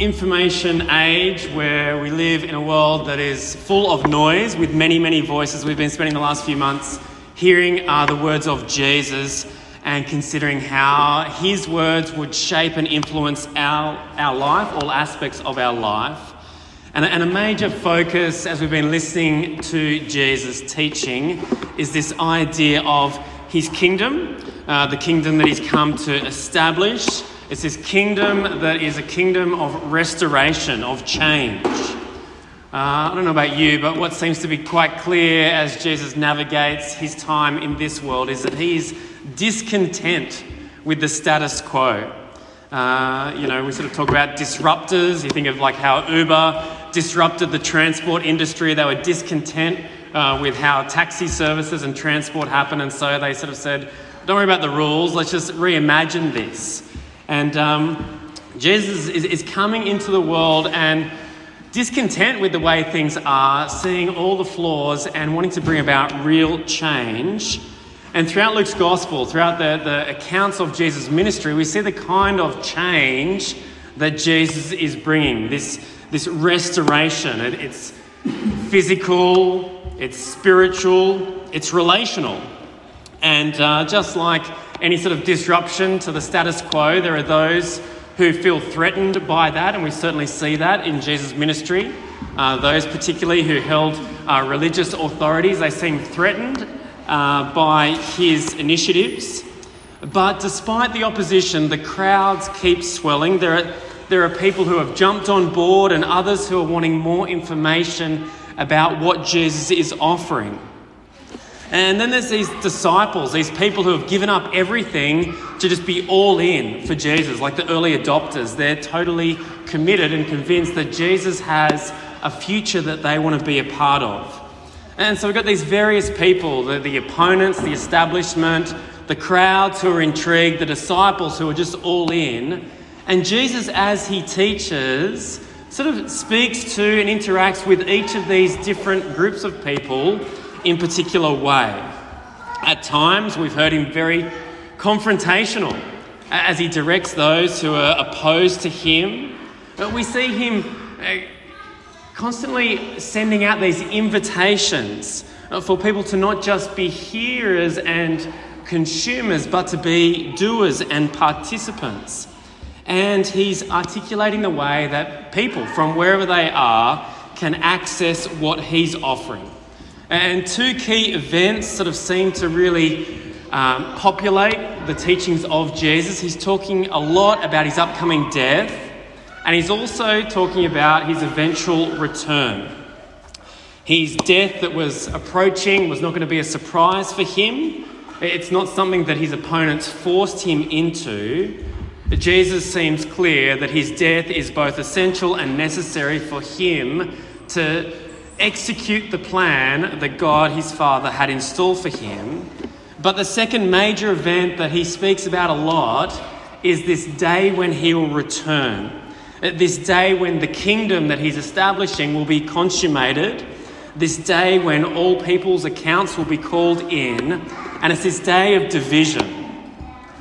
information age where we live in a world that is full of noise with many, many voices. We've been spending the last few months hearing uh, the words of Jesus and considering how his words would shape and influence our, our life, all aspects of our life. And, and a major focus as we've been listening to Jesus' teaching is this idea of his kingdom, uh, the kingdom that he's come to establish. It's this kingdom that is a kingdom of restoration, of change. Uh, I don't know about you, but what seems to be quite clear as Jesus navigates his time in this world is that he's discontent with the status quo. Uh, you know, we sort of talk about disruptors. You think of like how Uber disrupted the transport industry. They were discontent uh, with how taxi services and transport happen, and so they sort of said, "Don't worry about the rules. Let's just reimagine this." And um, Jesus is, is coming into the world and discontent with the way things are, seeing all the flaws, and wanting to bring about real change. And throughout Luke's gospel, throughout the, the accounts of Jesus' ministry, we see the kind of change that Jesus is bringing this, this restoration. It, it's physical, it's spiritual, it's relational. And uh, just like any sort of disruption to the status quo, there are those who feel threatened by that, and we certainly see that in Jesus' ministry. Uh, those, particularly who held uh, religious authorities, they seem threatened uh, by his initiatives. But despite the opposition, the crowds keep swelling. There are, there are people who have jumped on board and others who are wanting more information about what Jesus is offering. And then there's these disciples, these people who have given up everything to just be all in for Jesus, like the early adopters. They're totally committed and convinced that Jesus has a future that they want to be a part of. And so we've got these various people the, the opponents, the establishment, the crowds who are intrigued, the disciples who are just all in. And Jesus, as he teaches, sort of speaks to and interacts with each of these different groups of people in particular way. At times, we've heard him very confrontational as he directs those who are opposed to him. But we see him uh, constantly sending out these invitations for people to not just be hearers and consumers, but to be doers and participants. And he's articulating the way that people from wherever they are can access what he's offering. And two key events sort of seem to really um, populate the teachings of Jesus. He's talking a lot about his upcoming death and he's also talking about his eventual return. His death that was approaching was not going to be a surprise for him. It's not something that his opponents forced him into. Jesus seems clear that his death is both essential and necessary for him to execute the plan that God, his Father, had in store for him. But the second major event that he speaks about a lot is this day when he will return. This day when the kingdom that he's establishing will be consummated, this day when all people's accounts will be called in, and it's this day of division.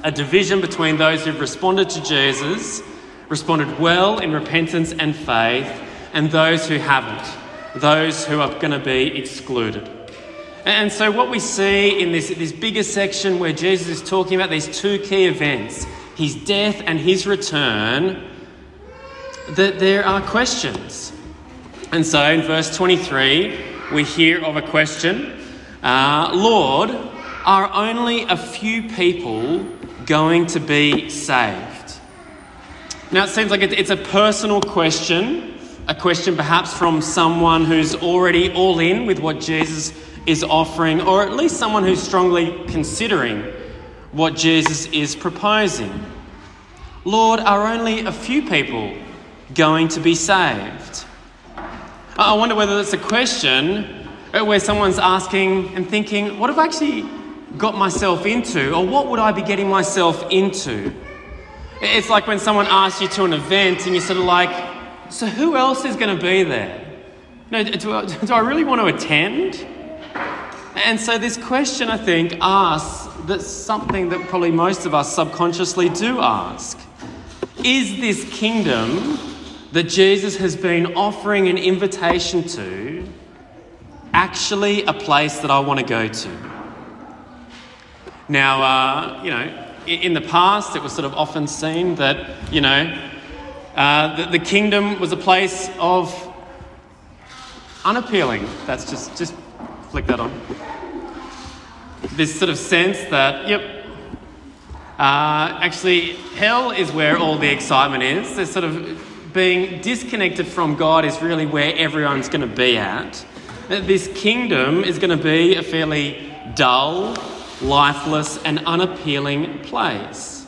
A division between those who've responded to Jesus, responded well in repentance and faith, and those who haven't, those who are going to be excluded. And so, what we see in this, this bigger section where Jesus is talking about these two key events his death and his return that there are questions. And so in verse 23, we hear of a question uh, Lord, are only a few people going to be saved? Now, it seems like it's a personal question, a question perhaps from someone who's already all in with what Jesus is offering, or at least someone who's strongly considering what Jesus is proposing. Lord, are only a few people going to be saved? I wonder whether that's a question where someone's asking and thinking, what have I actually got myself into? Or what would I be getting myself into? It's like when someone asks you to an event and you're sort of like, so who else is going to be there? No, do I, do I really want to attend? And so this question, I think, asks that's something that probably most of us subconsciously do ask. Is this kingdom that Jesus has been offering an invitation to actually a place that I want to go to. Now, uh, you know, in the past, it was sort of often seen that, you know, uh, the, the kingdom was a place of unappealing. That's just, just flick that on. This sort of sense that, yep, uh, actually, hell is where all the excitement is. This sort of being disconnected from God is really where everyone's going to be at. This kingdom is going to be a fairly dull, lifeless, and unappealing place.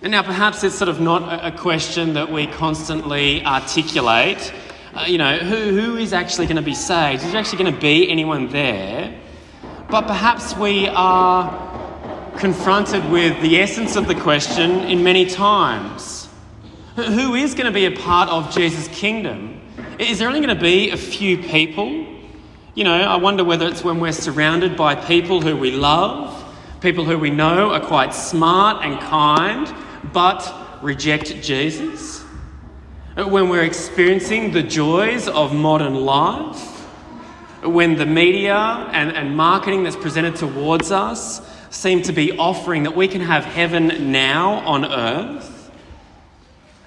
And now, perhaps it's sort of not a question that we constantly articulate. Uh, you know, who, who is actually going to be saved? Is there actually going to be anyone there? But perhaps we are confronted with the essence of the question in many times. Who is going to be a part of Jesus' kingdom? Is there only going to be a few people? You know, I wonder whether it's when we're surrounded by people who we love, people who we know are quite smart and kind, but reject Jesus. When we're experiencing the joys of modern life, when the media and, and marketing that's presented towards us seem to be offering that we can have heaven now on earth,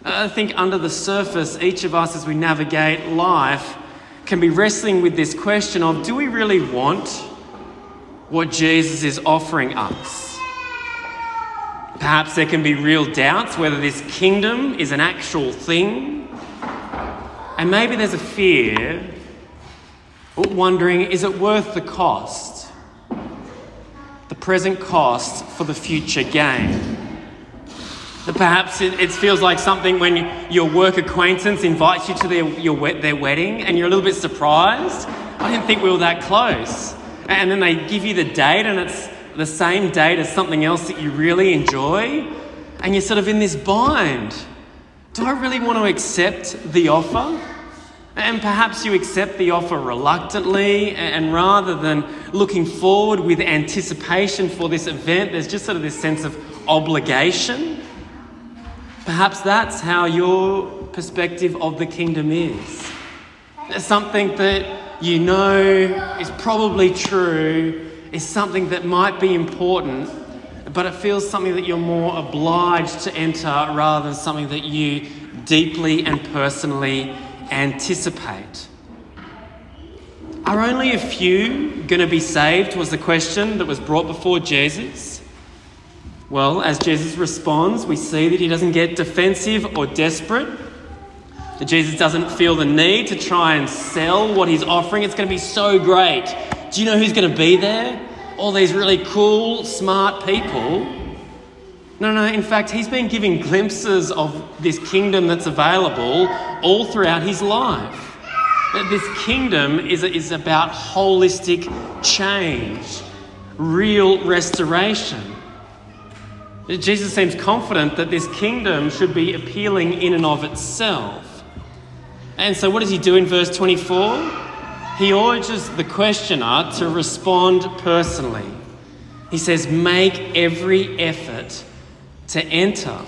I think under the surface, each of us as we navigate life can be wrestling with this question of do we really want what Jesus is offering us? Perhaps there can be real doubts whether this kingdom is an actual thing. And maybe there's a fear, wondering is it worth the cost? The present cost for the future gain. Perhaps it, it, feels like something when your work acquaintance invites you to their, your, their wedding and you're a little bit surprised. I didn't think we were that close. And then they give you the date and it's the same date as something else that you really enjoy. And you're sort of in this bind. Do I really want to accept the offer? And perhaps you accept the offer reluctantly, and rather than looking forward with anticipation for this event, there's just sort of this sense of obligation. Perhaps that's how your perspective of the kingdom is. It's something that you know is probably true, is something that might be important, but it feels something that you're more obliged to enter rather than something that you deeply and personally anticipate. Are only a few going to be saved? Was the question that was brought before Jesus. Well, as Jesus responds, we see that he doesn't get defensive or desperate. That Jesus doesn't feel the need to try and sell what he's offering. It's going to be so great. Do you know who's going to be there? All these really cool, smart people. No, no, in fact, he's been giving glimpses of this kingdom that's available all throughout his life. That this kingdom is, is about holistic change, real restoration. Jesus seems confident that this kingdom should be appealing in and of itself. And so, what does he do in verse 24? He urges the questioner to respond personally. He says, Make every effort to enter.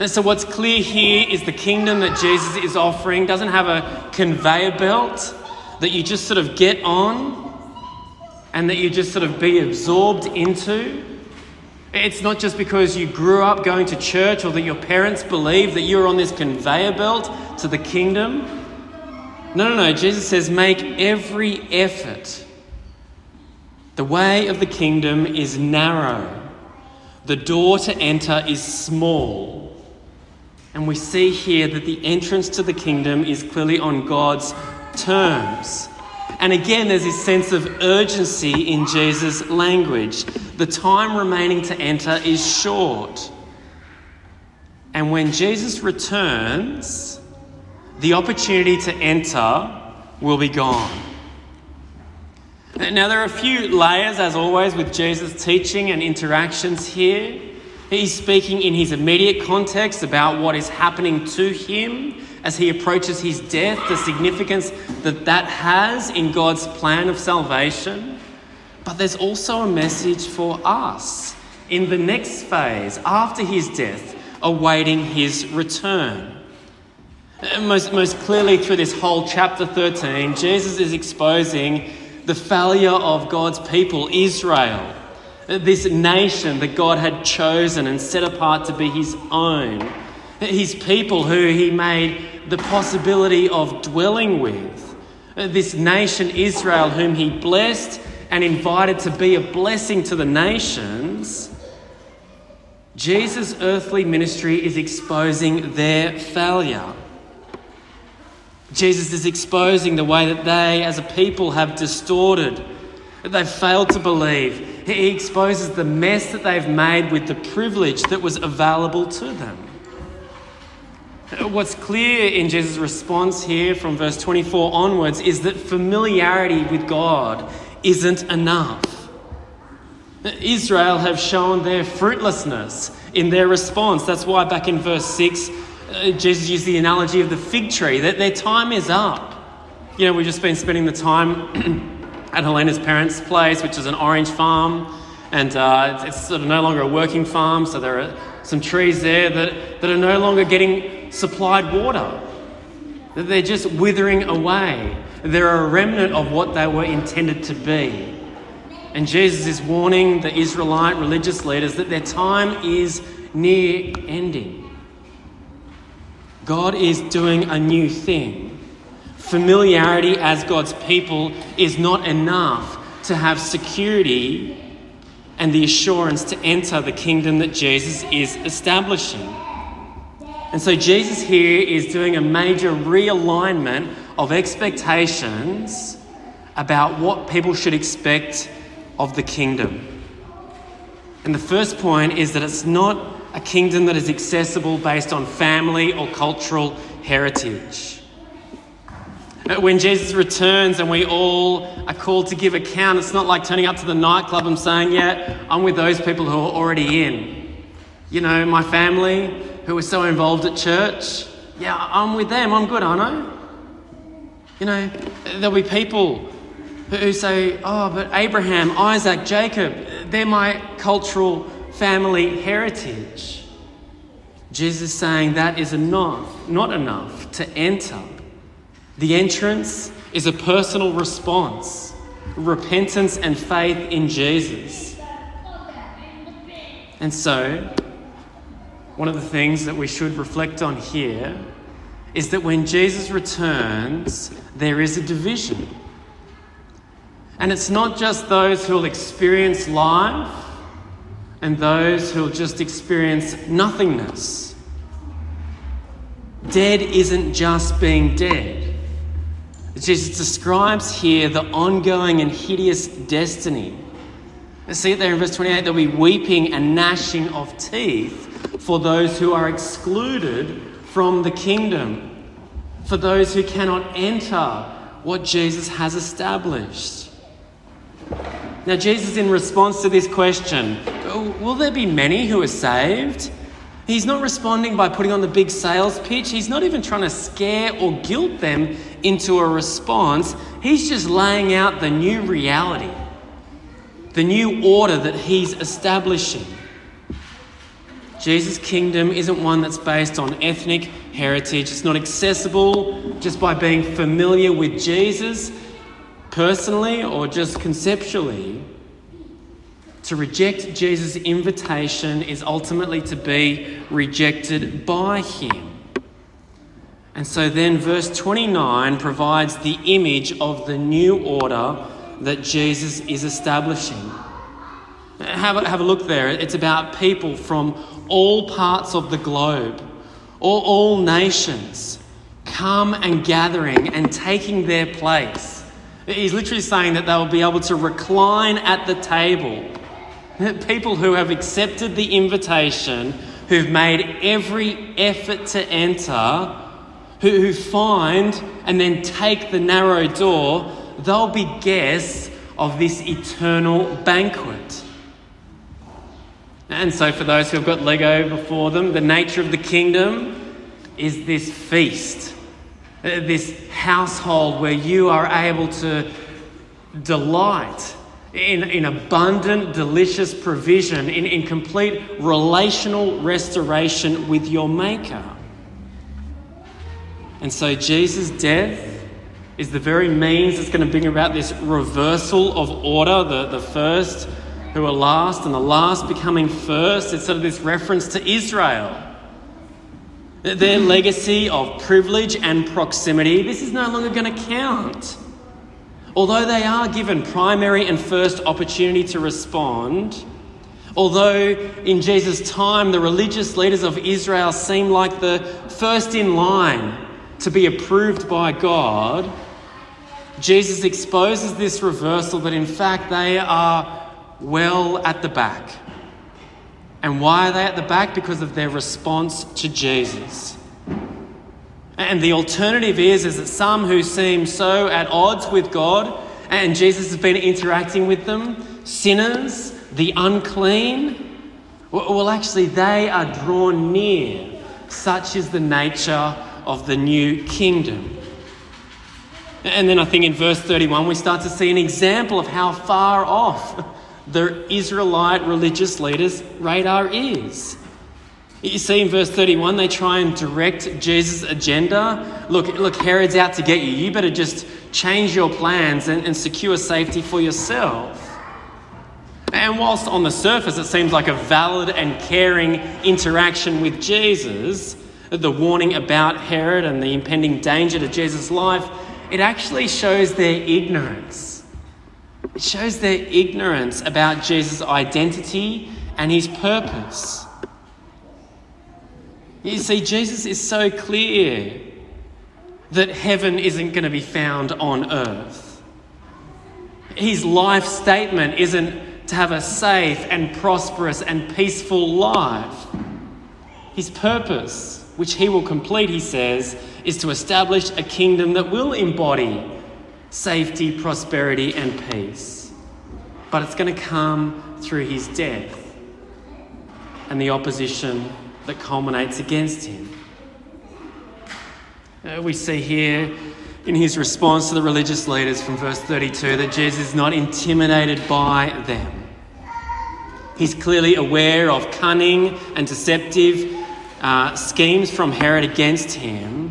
And so, what's clear here is the kingdom that Jesus is offering doesn't have a conveyor belt that you just sort of get on and that you just sort of be absorbed into. It's not just because you grew up going to church or that your parents believe that you're on this conveyor belt to the kingdom. No, no, no. Jesus says, make every effort. The way of the kingdom is narrow, the door to enter is small. And we see here that the entrance to the kingdom is clearly on God's terms. And again, there's this sense of urgency in Jesus' language. The time remaining to enter is short. And when Jesus returns, the opportunity to enter will be gone. Now, there are a few layers, as always, with Jesus' teaching and interactions here. He's speaking in his immediate context about what is happening to him as he approaches his death, the significance that that has in God's plan of salvation. But there's also a message for us in the next phase, after his death, awaiting his return. Uh, most, most clearly, through this whole chapter 13, Jesus is exposing the failure of God's people, Israel, uh, this nation that God had chosen and set apart to be his own, uh, his people who he made the possibility of dwelling with, this nation, Israel, whom he blessed and invited to be a blessing to the nations. Jesus' earthly ministry is exposing their failure. Jesus is exposing the way that they, as a people, have distorted, that they've failed to believe. He exposes the mess that they've made with the privilege that was available to them. What's clear in Jesus' response here from verse 24 onwards is that familiarity with God isn't enough. Israel have shown their fruitlessness in their response. That's why back in verse 6, uh, Jesus used the analogy of the fig tree, that their time is up. You know, we've just been spending the time at Helena's parents' place, which is an orange farm, and uh, it's sort of no longer a working farm, so there are some trees there that, that are no longer getting supplied water. That they're just withering away. They're a remnant of what they were intended to be. And Jesus is warning the Israelite religious leaders that their time is near ending. God is doing a new thing. Familiarity as God's people is not enough to have security and the assurance to enter the kingdom that Jesus is establishing. And so, Jesus here is doing a major realignment of expectations about what people should expect of the kingdom. And the first point is that it's not a kingdom that is accessible based on family or cultural heritage. Uh, when Jesus returns and we all are called to give account, it's not like turning up to the nightclub and saying, Yeah, I'm with those people who are already in. You know, my family who are so involved at church, yeah, I'm with them. I'm good, aren't I? You know, there'll be people who say, Oh, but Abraham, Isaac, Jacob, they're my cultural family heritage. Jesus is saying that is enough, not enough to enter. The entrance is a personal response, repentance and faith in Jesus. And so, one of the things that we should reflect on here is that when Jesus returns, there is a division. And it's not just those who will experience life and those who'll just experience nothingness. Dead isn't just being dead. Jesus describes here the ongoing and hideous destiny. See it there in verse 28 there'll be weeping and gnashing of teeth for those who are excluded from the kingdom, for those who cannot enter what Jesus has established. Now, Jesus, in response to this question, oh, will there be many who are saved? He's not responding by putting on the big sales pitch. He's not even trying to scare or guilt them into a response. He's just laying out the new reality, the new order that he's establishing. Jesus' kingdom isn't one that's based on ethnic heritage. It's not accessible just by being familiar with Jesus personally or just conceptually. To reject Jesus' invitation is ultimately to be rejected by him. And so then, verse 29 provides the image of the new order that Jesus is establishing. Have a, have a look there. It's about people from all parts of the globe, all, all nations, come and gathering and taking their place. He's literally saying that they'll be able to recline at the table People who have accepted the invitation, who've made every effort to enter, who, who find and then take the narrow door, they'll be guests of this eternal banquet. And so, for those who have got Lego before them, the nature of the kingdom is this feast, Uh, this household where you are able to delight in, in abundant, delicious provision, in, in complete relational restoration with your Maker. And so Jesus' death is the very means that's going to bring about this reversal of order, the, the first who are last and the last becoming first. It's sort of this reference to Israel. Their legacy of privilege and proximity, this is no longer going to count. Although they are given primary and first opportunity to respond, although in Jesus' time the religious leaders of Israel seem like the first in line to be approved by God, Jesus exposes this reversal that in fact they are well at the back. And why are they at the back? Because of their response to Jesus. And the alternative is, is that some who seem so at odds with God, and Jesus has been interacting with them, sinners, the unclean, well, actually, they are drawn near. Such is the nature of the new kingdom. And then I think in verse 31, we start to see an example of how far off the Israelite religious leaders' radar is. You see in verse 31, they try and direct Jesus' agenda. Look, look, Herod's out to get you. You better just change your plans and, and secure safety for yourself. And whilst on the surface it seems like a valid and caring interaction with Jesus, the warning about Herod and the impending danger to Jesus' life, it actually shows their ignorance. It shows their ignorance about Jesus' identity and his purpose. You see, Jesus is so clear that heaven isn't going to be found on earth. His life statement isn't to have a safe and prosperous and peaceful life. His purpose, which he will complete, he says, is to establish a kingdom that will embody safety, prosperity, and peace. But it's going to come through his death and the opposition that culminates against him. Uh, we see here in his response to the religious leaders from verse 32 that Jesus is not intimidated by them. He's clearly aware of cunning and deceptive uh, schemes from Herod against him.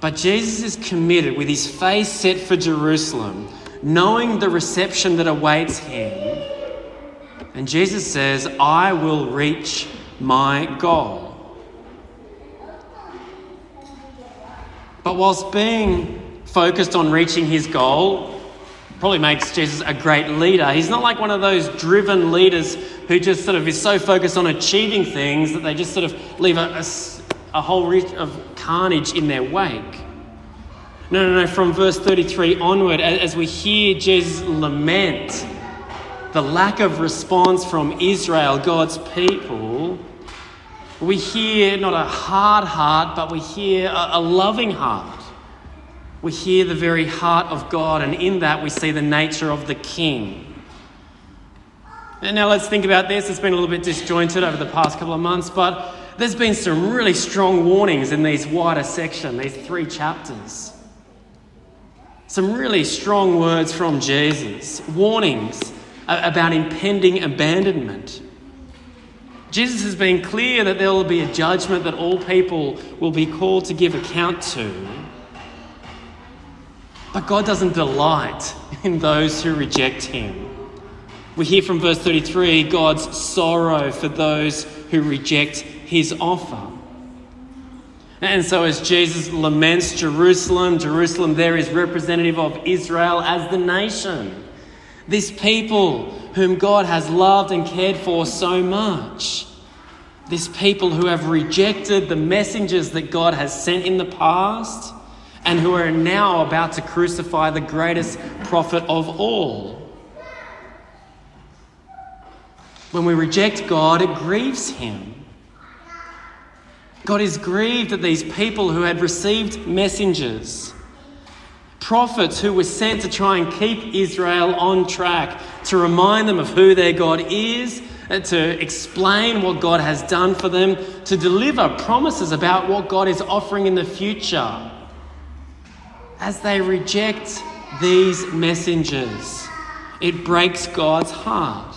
But Jesus is committed with his face set for Jerusalem, knowing the reception that awaits him. And Jesus says, I will reach my goal. But whilst being focused on reaching his goal probably makes Jesus a great leader, he's not like one of those driven leaders who just sort of is so focused on achieving things that they just sort of leave a, a, a whole reach of carnage in their wake. No, no, no. From verse 33 onward, as we hear Jesus lament the lack of response from Israel, God's people, we hear not a hard heart, but we hear a, loving heart. We hear the very heart of God, and in that we see the nature of the King. And now let's think about this. It's been a little bit disjointed over the past couple of months, but there's been some really strong warnings in these wider section, these three chapters. Some really strong words from Jesus, warnings about impending abandonment Jesus has been clear that there will be a judgment that all people will be called to give account to. But God doesn't delight in those who reject Him. We hear from verse 33 God's sorrow for those who reject His offer. And so, as Jesus laments Jerusalem, Jerusalem there is representative of Israel as the nation. This people whom God has loved and cared for so much. This people who have rejected the messengers that God has sent in the past and who are now about to crucify the greatest prophet of all. When we reject God, it grieves Him. God is grieved that these people who had received messengers prophets who were sent to try and keep Israel on track, to remind them of who their God is, to explain what God has done for them, to deliver promises about what God is offering in the future. As they reject these messengers, it breaks God's heart.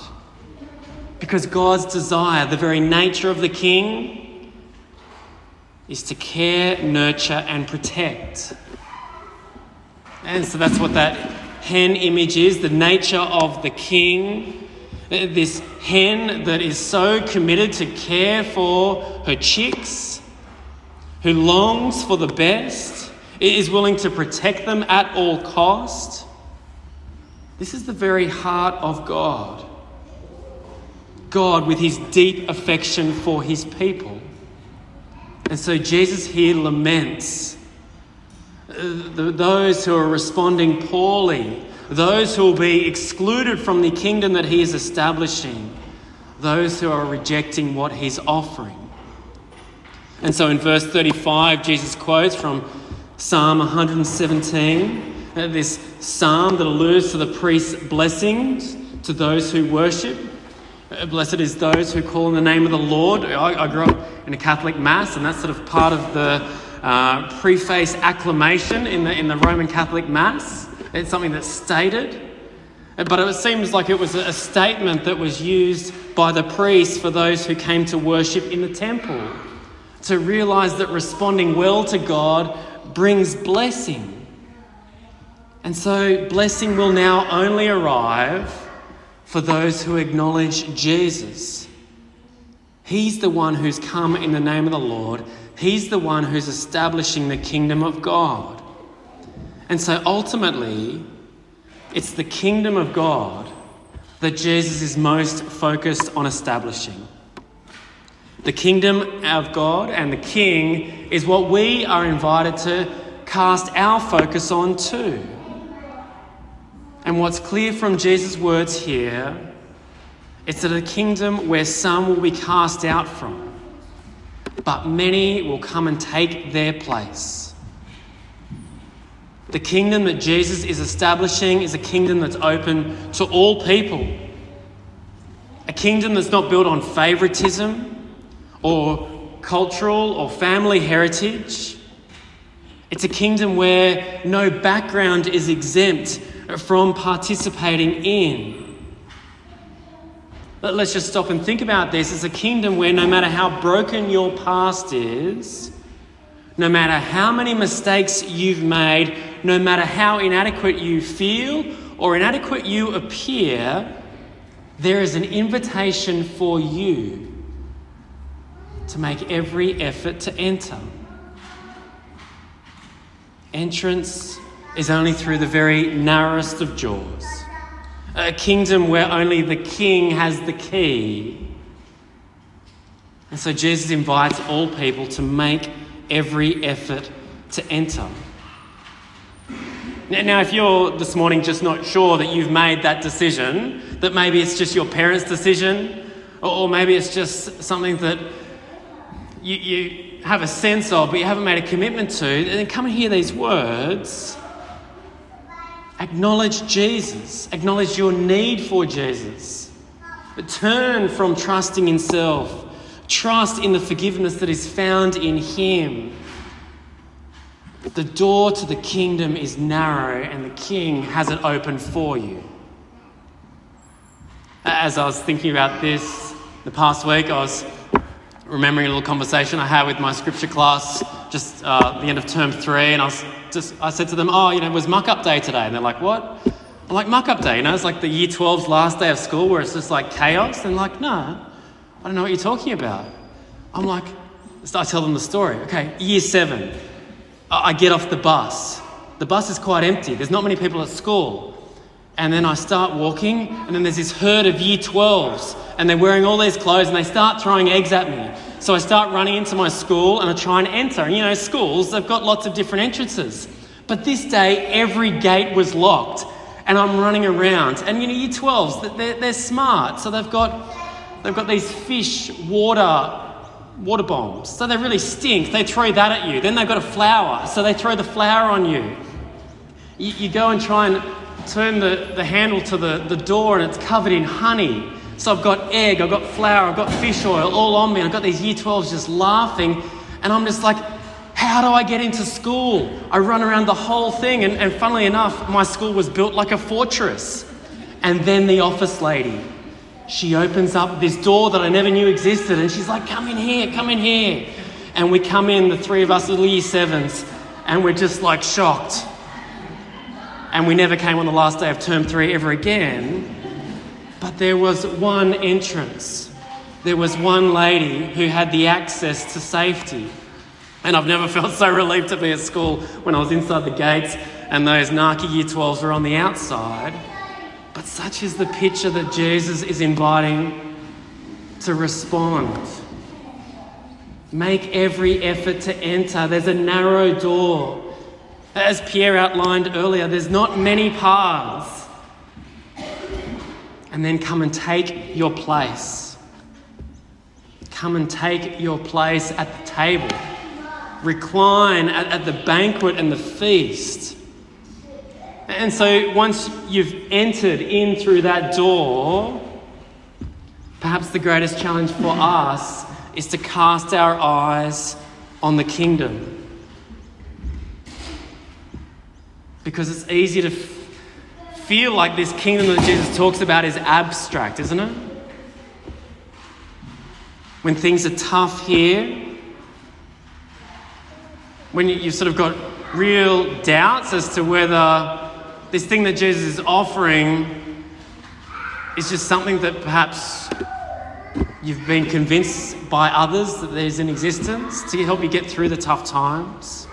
Because God's desire, the very nature of the king, is to care, nurture, and protect. And so that's what that hen image is the nature of the king. This hen that is so committed to care for her chicks, who longs for the best, is willing to protect them at all cost. This is the very heart of God. God with his deep affection for his people. And so Jesus here laments uh, those who are responding poorly, those who will be excluded from the kingdom that he is establishing, those who are rejecting what he's offering. And so in verse 35, Jesus quotes from Psalm 117, uh, this psalm that alludes to the priest's blessings to those who worship. Uh, blessed is those who call in the name of the Lord. I, I grew up in a Catholic Mass, and that's sort of part of the uh, preface acclamation in the, in the Roman Catholic Mass. It's something that's stated. Uh, but it seems like it was a statement that was used by the priests for those who came to worship in the temple to realize that responding well to God brings blessing. And so, blessing will now only arrive for those who acknowledge Jesus. He's the one who's come in the name of the Lord, He's the one who's establishing the kingdom of God. And so ultimately, it's the kingdom of God that Jesus is most focused on establishing. The kingdom of God and the king is what we are invited to cast our focus on too. And what's clear from Jesus' words here is that a kingdom where some will be cast out from, but many will come and take their place. The kingdom that Jesus is establishing is a kingdom that's open to all people. A kingdom that's not built on favoritism or cultural or family heritage. It's a kingdom where no background is exempt from participating in. But let's just stop and think about this. It's a kingdom where no matter how broken your past is, no matter how many mistakes you've made, no matter how inadequate you feel or inadequate you appear, there is an invitation for you to make every effort to enter. Entrance is only through the very narrowest of doors. A kingdom where only the king has the key. And so Jesus invites all people to make every effort to enter. Now, if you're this morning just not sure that you've made that decision, that maybe it's just your parents' decision, or maybe it's just something that you, you have a sense of but you haven't made a commitment to, then come and hear these words Acknowledge Jesus. Acknowledge your need for Jesus. But turn from trusting in self. Trust in the forgiveness that is found in Him. The door to the kingdom is narrow, and the King has it open for you. As I was thinking about this the past week, I was remembering a little conversation I had with my scripture class just uh, the end of term three, and I was just I said to them, "Oh, you know, it was muck up day today," and they're like, "What?" I'm like, "Muck up day, you know, it's like the year 12's last day of school where it's just like chaos." And like, "No, I don't know what you're talking about." I'm like, I tell them the story. Okay, year seven, I get off the bus. The bus is quite empty. There's not many people at school. And then I start walking, and then there's this herd of year 12s, and they're wearing all these clothes, and they start throwing eggs at me. So I start running into my school, and I try and enter. And you know, schools, they've got lots of different entrances. But this day, every gate was locked, and I'm running around. And you know, year 12s, they're, they're smart, so they've got, they've got these fish water water bombs. So they really stink. They throw that at you. Then they've got a flour, so they throw the flour on you. You, you go and try and turn the, the handle to the, the door and it's covered in honey. So I've got egg, I've got flour, I've got fish oil all on me. I've got these year 12s just laughing. And I'm just like, how do I get into school? I run around the whole thing. And, and funnily enough, my school was built like a fortress. And then the office lady, she opens up this door that I never knew existed. And she's like, come in here, come in here. And we come in, the three of us, little year sevens, and we're just like shocked. And we never came on the last day of term three ever again. But there was one entrance. There was one lady who had the access to safety. And I've never felt so relieved to be at school when I was inside the gates and those narky year 12s were on the outside. But such is the picture that Jesus is inviting to respond. Make every effort to enter. There's a narrow door. As Pierre outlined earlier, there's not many paths. And then come and take your place. Come and take your place at the table. Recline at, at the banquet and the feast. And so once you've entered in through that door, perhaps the greatest challenge for us is to cast our eyes on the kingdom. Because it's easy to f- feel like this kingdom that Jesus talks about is abstract, isn't it? When things are tough here, when you, have sort of got real doubts as to whether this thing that Jesus is offering is just something that perhaps you've been convinced by others that there's in existence to help you get through the tough times.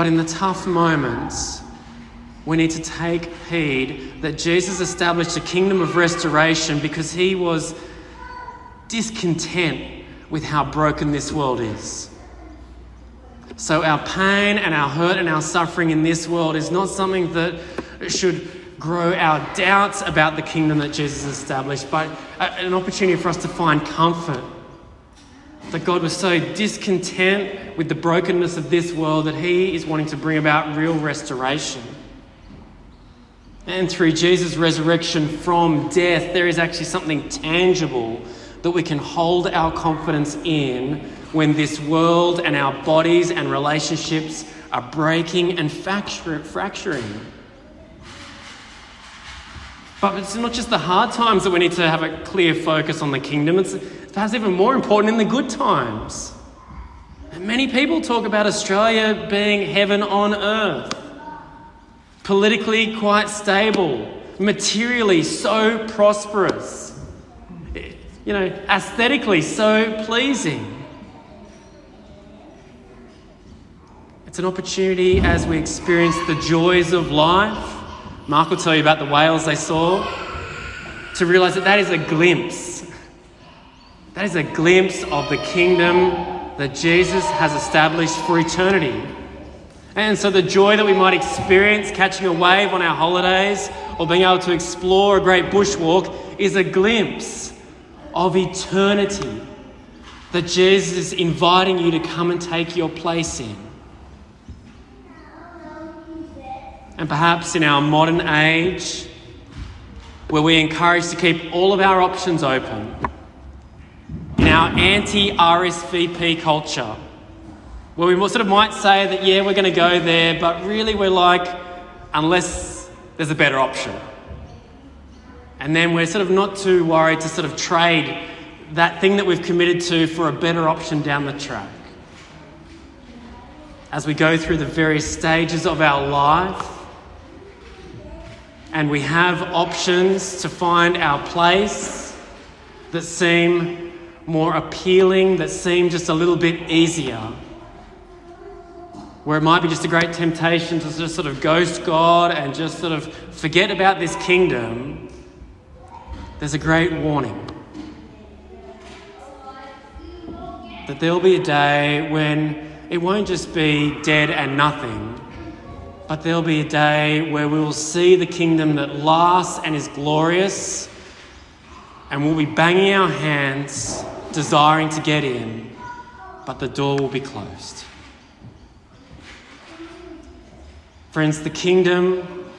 But in the tough moments, we need to take heed that Jesus established a kingdom of restoration because he was discontent with how broken this world is. So, our pain and our hurt and our suffering in this world is not something that should grow our doubts about the kingdom that Jesus established, but an opportunity for us to find comfort. That God was so discontent with the brokenness of this world that He is wanting to bring about real restoration. And through Jesus' resurrection from death, there is actually something tangible that we can hold our confidence in when this world and our bodies and relationships are breaking and fracturing. But it's not just the hard times that we need to have a clear focus on the kingdom, it's perhaps even more important in the good times. And many people talk about Australia being heaven on earth, politically quite stable, materially so prosperous, you know, aesthetically so pleasing. It's an opportunity as we experience the joys of life. Mark will tell you about the whales they saw. To realize that that is a glimpse. That is a glimpse of the kingdom that Jesus has established for eternity. And so, the joy that we might experience catching a wave on our holidays or being able to explore a great bushwalk is a glimpse of eternity that Jesus is inviting you to come and take your place in. and perhaps in our modern age, where we're encouraged to keep all of our options open, our anti RSVP culture, where we sort of might say that, yeah, we're going to go there, but really we're like, unless there's a better option. And then we're sort of not too worried to sort of trade that thing that we've committed to for a better option down the track. As we go through the various stages of our life, and we have options to find our place that seem more appealing, that seem just a little bit easier. Where it might be just a great temptation to just sort of ghost God and just sort of forget about this kingdom, there's a great warning. That there'll be a day when it won't just be dead and nothing but there'll be a day where we will see the kingdom that lasts and is glorious, and we'll be banging our hands, desiring to get in, but the door will be closed. Friends, the kingdom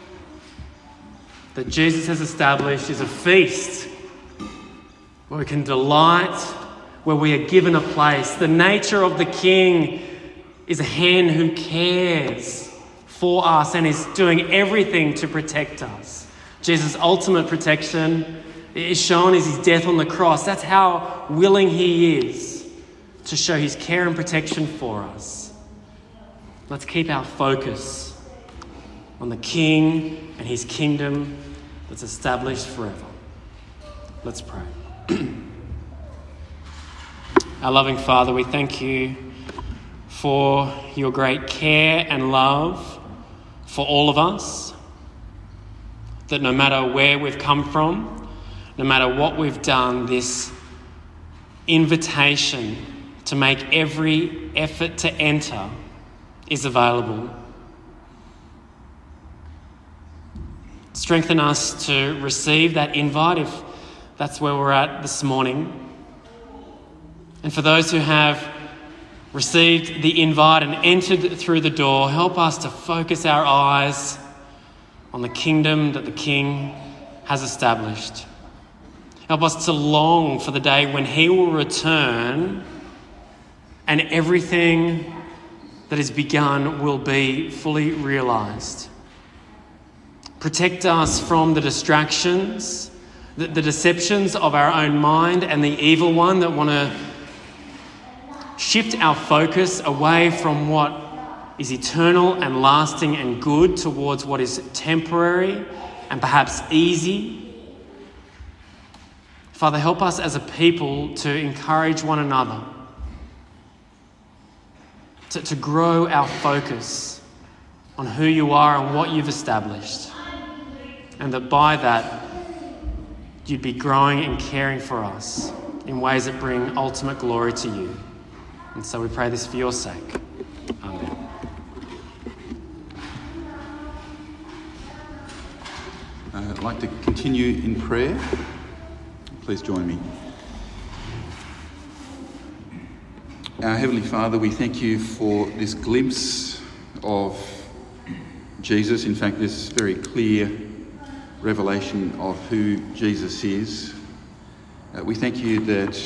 that Jesus has established is a feast where we can delight, where we are given a place. The nature of the king is a hen who cares for us and is doing everything to protect us. Jesus' ultimate protection is shown as his death on the cross. That's how willing he is to show his care and protection for us. Let's keep our focus on the King and his kingdom that's established forever. Let's pray. our loving Father, we thank you for your great care and love for all of us. That no matter where we've come from, no matter what we've done, this invitation to make every effort to enter is available. Strengthen us to receive that invite if that's where we're at this morning. And for those who have received the invite and entered through the door, help us to focus our eyes on the kingdom that the King has established. Help us to long for the day when He will return and everything that is begun will be fully realized. Protect us from the distractions, the, the deceptions of our own mind, and the evil one that want to shift our focus away from what is eternal and lasting and good towards what is temporary and perhaps easy. Father, help us as a people to encourage one another, to, to grow our focus on who you are and what you've established, and that by that, you'd be growing and caring for us in ways that bring ultimate glory to you. And so we pray this for your sake. Amen. Uh, I'd like to continue in prayer. Please join me. Our Heavenly Father, we thank you for this glimpse of Jesus. In fact, this very clear revelation of who Jesus is. Uh, we thank you that